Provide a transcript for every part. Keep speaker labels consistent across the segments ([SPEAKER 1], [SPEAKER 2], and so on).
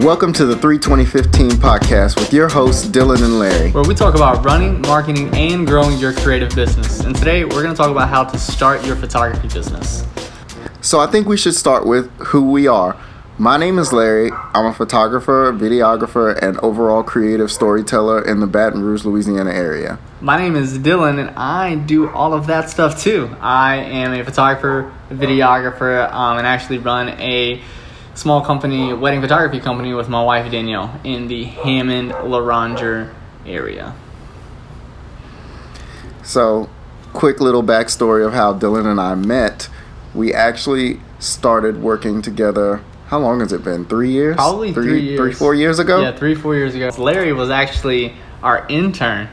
[SPEAKER 1] Welcome to the 32015 podcast with your hosts, Dylan and Larry.
[SPEAKER 2] where we talk about running, marketing, and growing your creative business. And today we're going to talk about how to start your photography business.
[SPEAKER 1] So, I think we should start with who we are. My name is Larry. I'm a photographer, videographer, and overall creative storyteller in the Baton Rouge, Louisiana area.
[SPEAKER 2] My name is Dylan, and I do all of that stuff too. I am a photographer, a videographer, um, and actually run a small company, wedding photography company, with my wife Danielle in the Hammond Loranger area.
[SPEAKER 1] So, quick little backstory of how Dylan and I met. We actually started working together. How long has it been? Three years?
[SPEAKER 2] Probably three years.
[SPEAKER 1] Three, four years ago?
[SPEAKER 2] Yeah, three, four years ago. Larry was actually our intern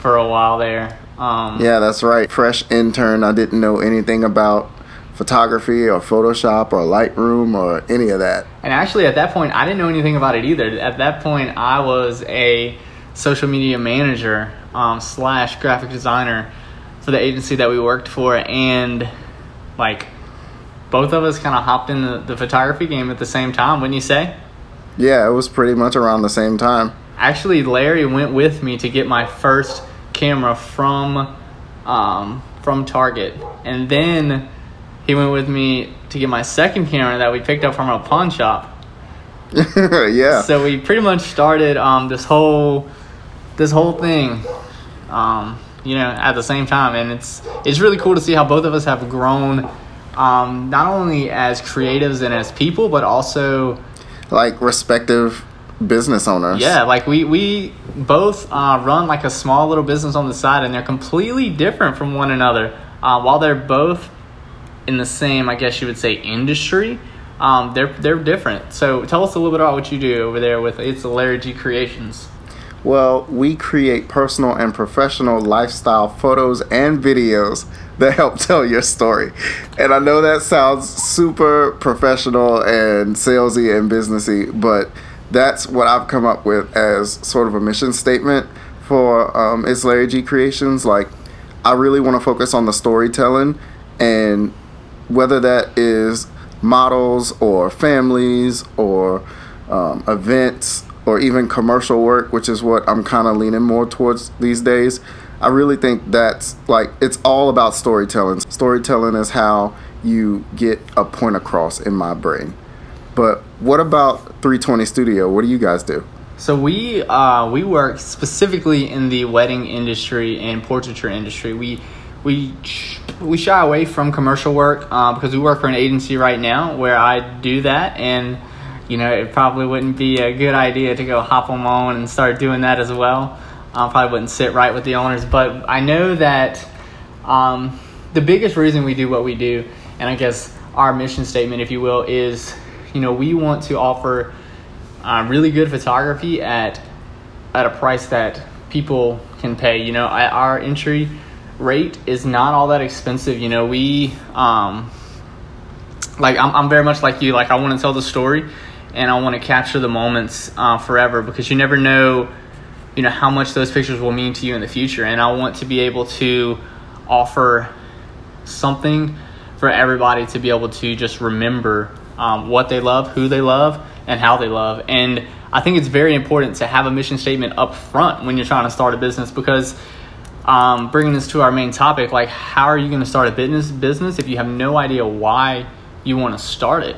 [SPEAKER 2] for a while there. Um,
[SPEAKER 1] Yeah, that's right. Fresh intern. I didn't know anything about photography or Photoshop or Lightroom or any of that.
[SPEAKER 2] And actually, at that point, I didn't know anything about it either. At that point, I was a social media manager um, slash graphic designer for the agency that we worked for, and like both of us kind of hopped in the, the photography game at the same time. Wouldn't you say?
[SPEAKER 1] Yeah, it was pretty much around the same time.
[SPEAKER 2] Actually, Larry went with me to get my first camera from um, from Target, and then he went with me to get my second camera that we picked up from a pawn shop.
[SPEAKER 1] yeah.
[SPEAKER 2] So we pretty much started um, this whole this whole thing, um, you know, at the same time, and it's it's really cool to see how both of us have grown, um, not only as creatives and as people, but also
[SPEAKER 1] like respective business owners.
[SPEAKER 2] yeah, like we we both uh, run like a small little business on the side, and they're completely different from one another. Uh, while they're both in the same, I guess you would say, industry. Um, they're they're different. So tell us a little bit about what you do over there with it's G Creations.
[SPEAKER 1] Well, we create personal and professional lifestyle photos and videos that help tell your story. And I know that sounds super professional and salesy and businessy, but that's what I've come up with as sort of a mission statement for um, It's Larry G Creations. Like, I really want to focus on the storytelling and whether that is models or families or um, events or even commercial work, which is what I'm kind of leaning more towards these days. I really think that's like it's all about storytelling. Storytelling is how you get a point across in my brain. But what about 320 Studio? What do you guys do?
[SPEAKER 2] So we uh, we work specifically in the wedding industry and portraiture industry. We we we shy away from commercial work uh, because we work for an agency right now where I do that, and you know it probably wouldn't be a good idea to go hop on my and start doing that as well. Uh, probably wouldn't sit right with the owners, but I know that um, the biggest reason we do what we do, and I guess our mission statement, if you will, is you know we want to offer uh, really good photography at at a price that people can pay. You know, at our entry rate is not all that expensive. You know, we um, like I'm, I'm very much like you. Like I want to tell the story, and I want to capture the moments uh, forever because you never know, you know, how much those pictures will mean to you in the future. And I want to be able to offer something for everybody to be able to just remember um, what they love, who they love, and how they love. And I think it's very important to have a mission statement up front when you're trying to start a business because um, bringing this to our main topic, like how are you going to start a business business if you have no idea why you want to start it?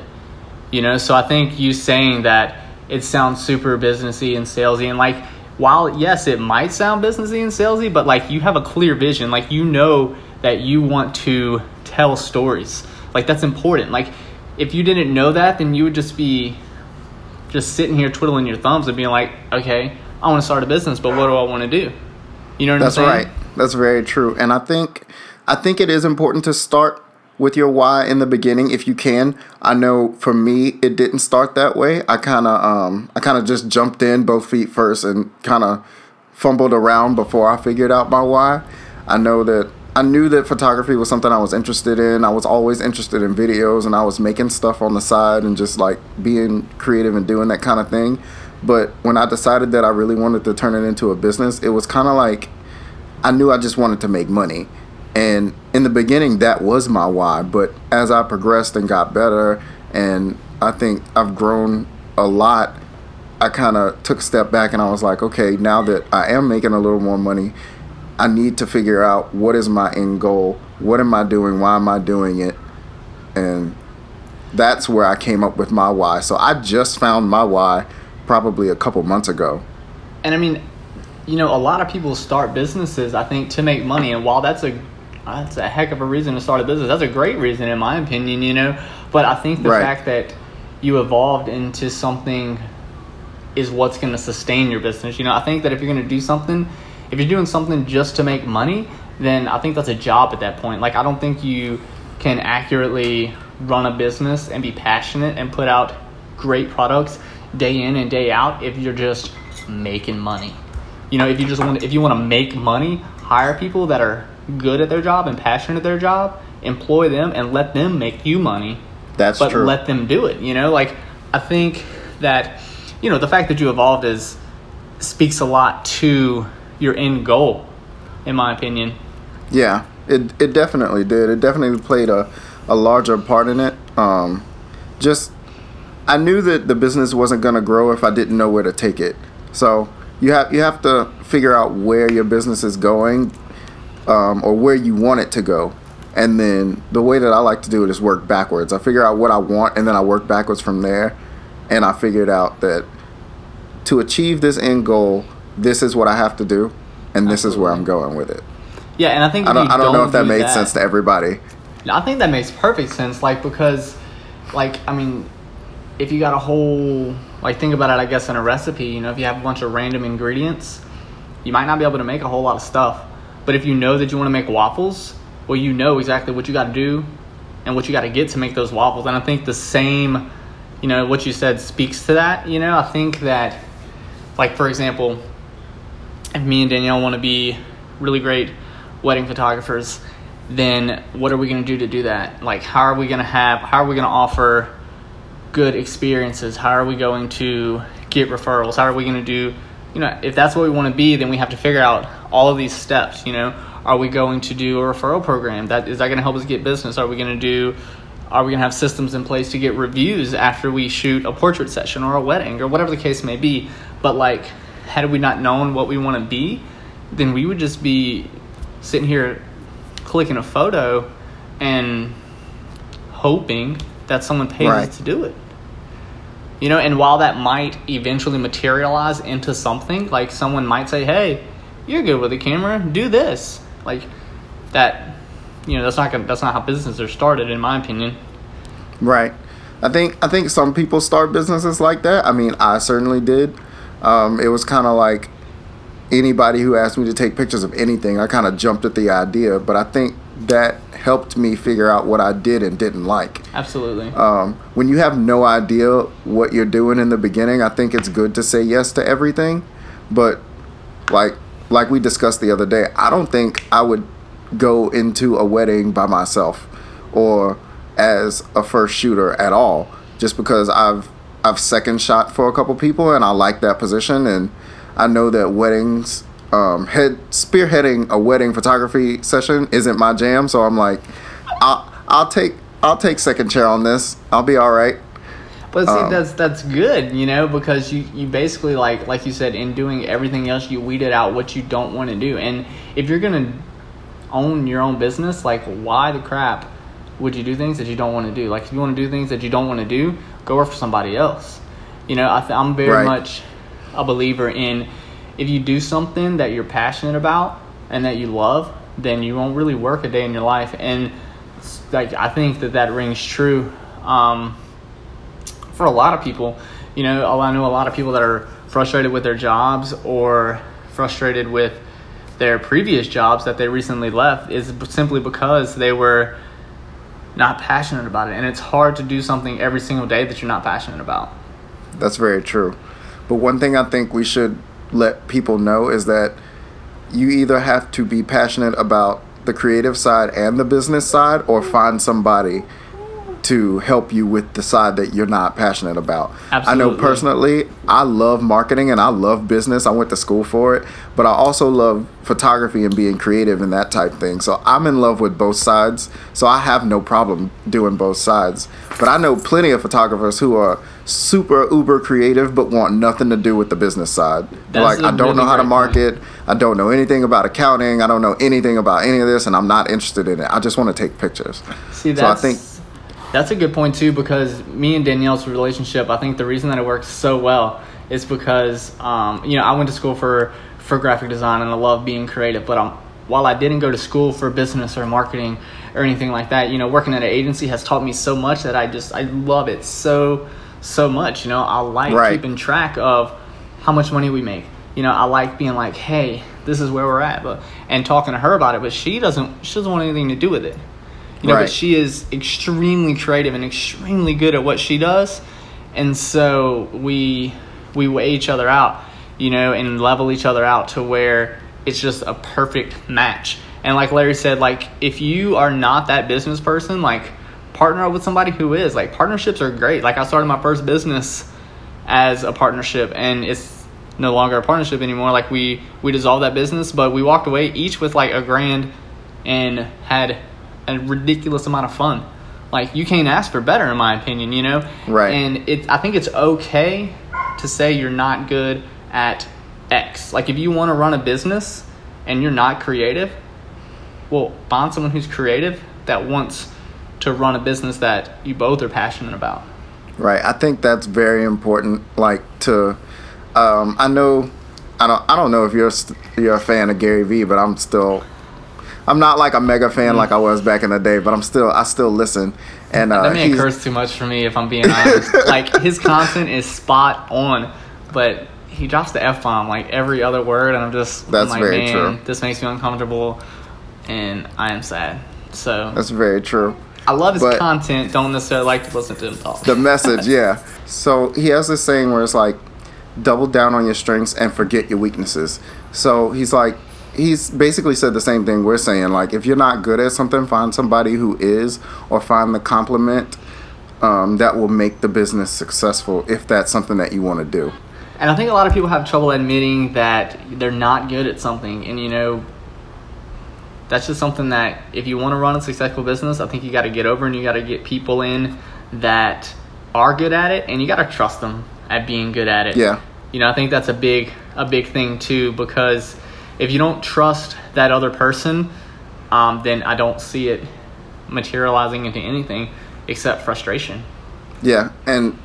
[SPEAKER 2] You know, so I think you saying that it sounds super businessy and salesy, and like while yes, it might sound businessy and salesy, but like you have a clear vision, like you know that you want to tell stories. Like that's important. Like if you didn't know that, then you would just be just sitting here twiddling your thumbs and being like, okay, I want to start a business, but what do I want to do? You know what
[SPEAKER 1] That's
[SPEAKER 2] I'm saying?
[SPEAKER 1] right. That's very true. And I think I think it is important to start with your why in the beginning if you can. I know for me it didn't start that way. I kind of um I kind of just jumped in both feet first and kind of fumbled around before I figured out my why. I know that I knew that photography was something I was interested in. I was always interested in videos and I was making stuff on the side and just like being creative and doing that kind of thing. But when I decided that I really wanted to turn it into a business, it was kind of like I knew I just wanted to make money. And in the beginning, that was my why. But as I progressed and got better, and I think I've grown a lot I kind of took a step back and I was like, okay, now that I am making a little more money, I need to figure out what is my end goal. What am I doing? Why am I doing it? And that's where I came up with my why. So I just found my why probably a couple months ago.
[SPEAKER 2] And I mean, you know, a lot of people start businesses, I think, to make money. And while that's a that's a heck of a reason to start a business, that's a great reason, in my opinion. You know, but I think the
[SPEAKER 1] Right.
[SPEAKER 2] fact that you evolved into something is what's going to sustain your business. You know, I think that if you're going to do something, if you're doing something just to make money, then I think that's a job at that point. Like, I don't think you can accurately run a business and be passionate and put out great products day in and day out if you're just making money. You know, if you just want, if you want to make money, hire people that are good at their job and passionate at their job, employ them and let them make you money
[SPEAKER 1] That's
[SPEAKER 2] but
[SPEAKER 1] true.
[SPEAKER 2] let them do it. You know, like I think that you know the fact that you evolved is speaks a lot to your end goal, in my opinion.
[SPEAKER 1] Yeah, it it definitely did. It definitely played a, a larger part in it. Um, just I knew that the business wasn't gonna grow if I didn't know where to take it. So you have you have to figure out where your business is going, um, or where you want it to go. And then the way that I like to do it is work backwards. I figure out what I want, and then I work backwards from there. And I figured out that to achieve this end goal, this is what I have to do, and this is where I'm going with it.
[SPEAKER 2] Yeah, and I think
[SPEAKER 1] I don't, I don't know if that made sense to everybody.
[SPEAKER 2] I think that makes perfect sense. Like because, like I mean, if you got a whole like think about it, I guess in a recipe, you know, if you have a bunch of random ingredients, you might not be able to make a whole lot of stuff. But if you know that you want to make waffles, well, you know exactly what you got to do and what you got to get to make those waffles. And I think the same, you know, what you said speaks to that. You know, I think that, like for example, if me and Danielle want to be really great wedding photographers, then what are we going to do to do that? Like, how are we going to have, how are we going to offer good experiences? How are we going to get referrals? How are we going to do, you know, if that's what we want to be, then we have to figure out all of these steps, you know. Are we going to do a referral program? That is that going to help us get business? Are we going to do are we going to have systems in place to get reviews after we shoot a portrait session or a wedding or whatever the case may be? But like had we not known what we want to be, then we would just be sitting here clicking a photo and hoping that someone pays
[SPEAKER 1] Right.
[SPEAKER 2] us to do it. You know, and while that might eventually materialize into something, like someone might say, "Hey, you're good with a camera. Do this." Like that, you know, that's not gonna, that's not how businesses are started, in my opinion.
[SPEAKER 1] Right. I think I think some people start businesses like that. I mean, I certainly did. Um, it was kind of like anybody who asked me to take pictures of anything, I kind of jumped at the idea. But I think that helped me figure out what I did and didn't like.
[SPEAKER 2] Absolutely.
[SPEAKER 1] Um, when you have no idea what you're doing in the beginning, I think it's good to say yes to everything. But like like we discussed the other day, I don't think I would go into a wedding by myself or as a first shooter at all, just because I've I've second shot for a couple people and I like that position and I know that weddings um, head spearheading a wedding photography session isn't my jam, so I'm like, I'll I'll take I'll take second chair on this. I'll be all right.
[SPEAKER 2] But see,
[SPEAKER 1] Um,
[SPEAKER 2] that's that's good, you know, because you you basically like like you said, in doing everything else, you weeded out what you don't want to do. And if you're gonna own your own business, like why the crap would you do things that you don't want to do? Like if you want to do things that you don't want to do, go work for somebody else. You know, I th- I'm very
[SPEAKER 1] Right.
[SPEAKER 2] much a believer in if you do something that you're passionate about and that you love, then you won't really work a day in your life. And like I think that that rings true. Um, for a lot of people, you know, I know a lot of people that are frustrated with their jobs or frustrated with their previous jobs that they recently left is simply because they were not passionate about it. And it's hard to do something every single day that you're not passionate about.
[SPEAKER 1] That's very true. But one thing I think we should let people know is that you either have to be passionate about the creative side and the business side or find somebody to help you with the side that you're not passionate about. Absolutely. I know personally, I love marketing and I love business. I went to school for it, but I also love photography and being creative and that type thing. So I'm in love with both sides. So I have no problem doing both sides. But I know plenty of photographers who are super uber creative but want nothing to do with the business side.
[SPEAKER 2] That's
[SPEAKER 1] like, I don't know how to market. I don't know anything about accounting. I don't know anything about any of this, and I'm not interested in it. I just want to take pictures.
[SPEAKER 2] See,
[SPEAKER 1] So I
[SPEAKER 2] that's,
[SPEAKER 1] think-
[SPEAKER 2] that's a good point too because me and Danielle's relationship, I think the reason that it works so well is because um, you know I went to school for for graphic design and I love being creative, but um, while I didn't go to school for business or marketing or anything like that, you know, working at an agency has taught me so much that I just I love it so so much. You know, I like
[SPEAKER 1] Right.
[SPEAKER 2] keeping track of how much money we make. You know, I like being like, hey, this is where we're at, but and talking to her about it. But she doesn't. She doesn't want anything to do with it. You know,
[SPEAKER 1] Right.
[SPEAKER 2] but she is extremely creative and extremely good at what she does, and so we we weigh each other out, you know, and level each other out to where it's just a perfect match. And like Larry said, like if you are not that business person, like partner up with somebody who is. Like partnerships are great. Like I started my first business as a partnership and it's no longer a partnership anymore. Like we we dissolved that business, but we walked away each with like a grand and had a ridiculous amount of fun. Like you can't ask for better in my opinion, you know?
[SPEAKER 1] Right.
[SPEAKER 2] And it I think it's okay to say you're not good at X. Like if you want to run a business and you're not creative, well, find someone who's creative that wants to run a business that you both are passionate about.
[SPEAKER 1] Right. I think that's very important. Like to, um, I know, I don't, I don't know if you're st- you're a fan of Gary Vee, but I'm still, I'm not like a mega fan like I was back in the day, but I'm still, I still listen. And uh,
[SPEAKER 2] that man cursed too much for me, if I'm being honest. like his content is spot on, but he drops the f bomb like every other word, and I'm just I'm
[SPEAKER 1] That's
[SPEAKER 2] like,
[SPEAKER 1] very
[SPEAKER 2] man,
[SPEAKER 1] true.
[SPEAKER 2] this makes me uncomfortable, and I am sad. So
[SPEAKER 1] that's very true.
[SPEAKER 2] I love his
[SPEAKER 1] but-
[SPEAKER 2] content. Don't necessarily like to listen to him talk.
[SPEAKER 1] The message, yeah. So he has this saying where it's like, double down on your strengths and forget your weaknesses. So he's like, he's basically said the same thing we're saying. Like, if you're not good at something, find somebody who is, or find the compliment um, that will make the business successful if that's something that you want to do.
[SPEAKER 2] And I think a lot of people have trouble admitting that they're not good at something. And you know, that's just something that if you want to run a successful business, I think you got to get over and you got to get people in that are good at it and you got to trust them at being good at it.
[SPEAKER 1] Yeah.
[SPEAKER 2] You know, I think that's a big a big thing too because if you don't trust that other person, um, then I don't see it materializing into anything except frustration.
[SPEAKER 1] Yeah, and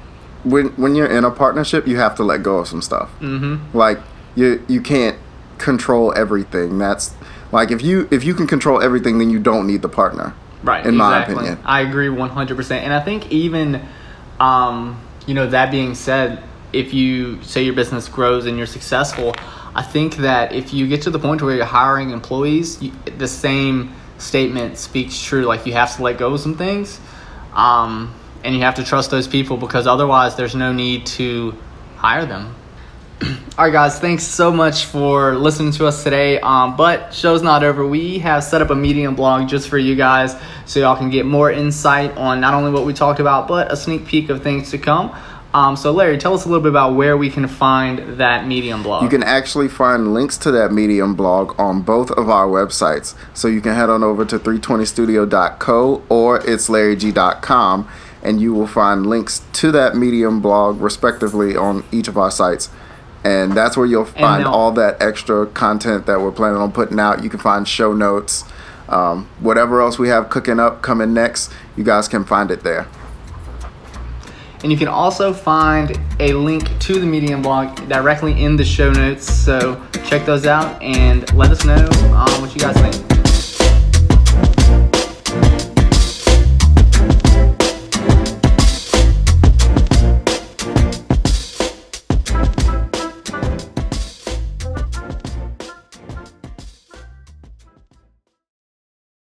[SPEAKER 1] when when you're in a partnership, you have to let go of some stuff.
[SPEAKER 2] Mm-hmm.
[SPEAKER 1] Like you you can't control everything. That's like if you if you can control everything, then you don't need the partner.
[SPEAKER 2] Right.
[SPEAKER 1] In my opinion.
[SPEAKER 2] I agree 100%. And I think even, um, you know, that being said, if you say your business grows and you're successful, I think that if you get to the point where you're hiring employees, you, the same statement speaks true. Like you have to let go of some things, um, and you have to trust those people because otherwise, there's no need to hire them. All right, guys, thanks so much for listening to us today. Um, but show's not over. We have set up a Medium blog just for you guys so y'all can get more insight on not only what we talked about, but a sneak peek of things to come. Um, so, Larry, tell us a little bit about where we can find that Medium blog.
[SPEAKER 1] You can actually find links to that Medium blog on both of our websites. So you can head on over to 320studio.co or it's larryg.com and you will find links to that Medium blog respectively on each of our sites. And that's where you'll find all that extra content that we're planning on putting out. You can find show notes, um, whatever else we have cooking up coming next. You guys can find it there.
[SPEAKER 2] And you can also find a link to the Medium blog directly in the show notes. So check those out and let us know um, what you guys think.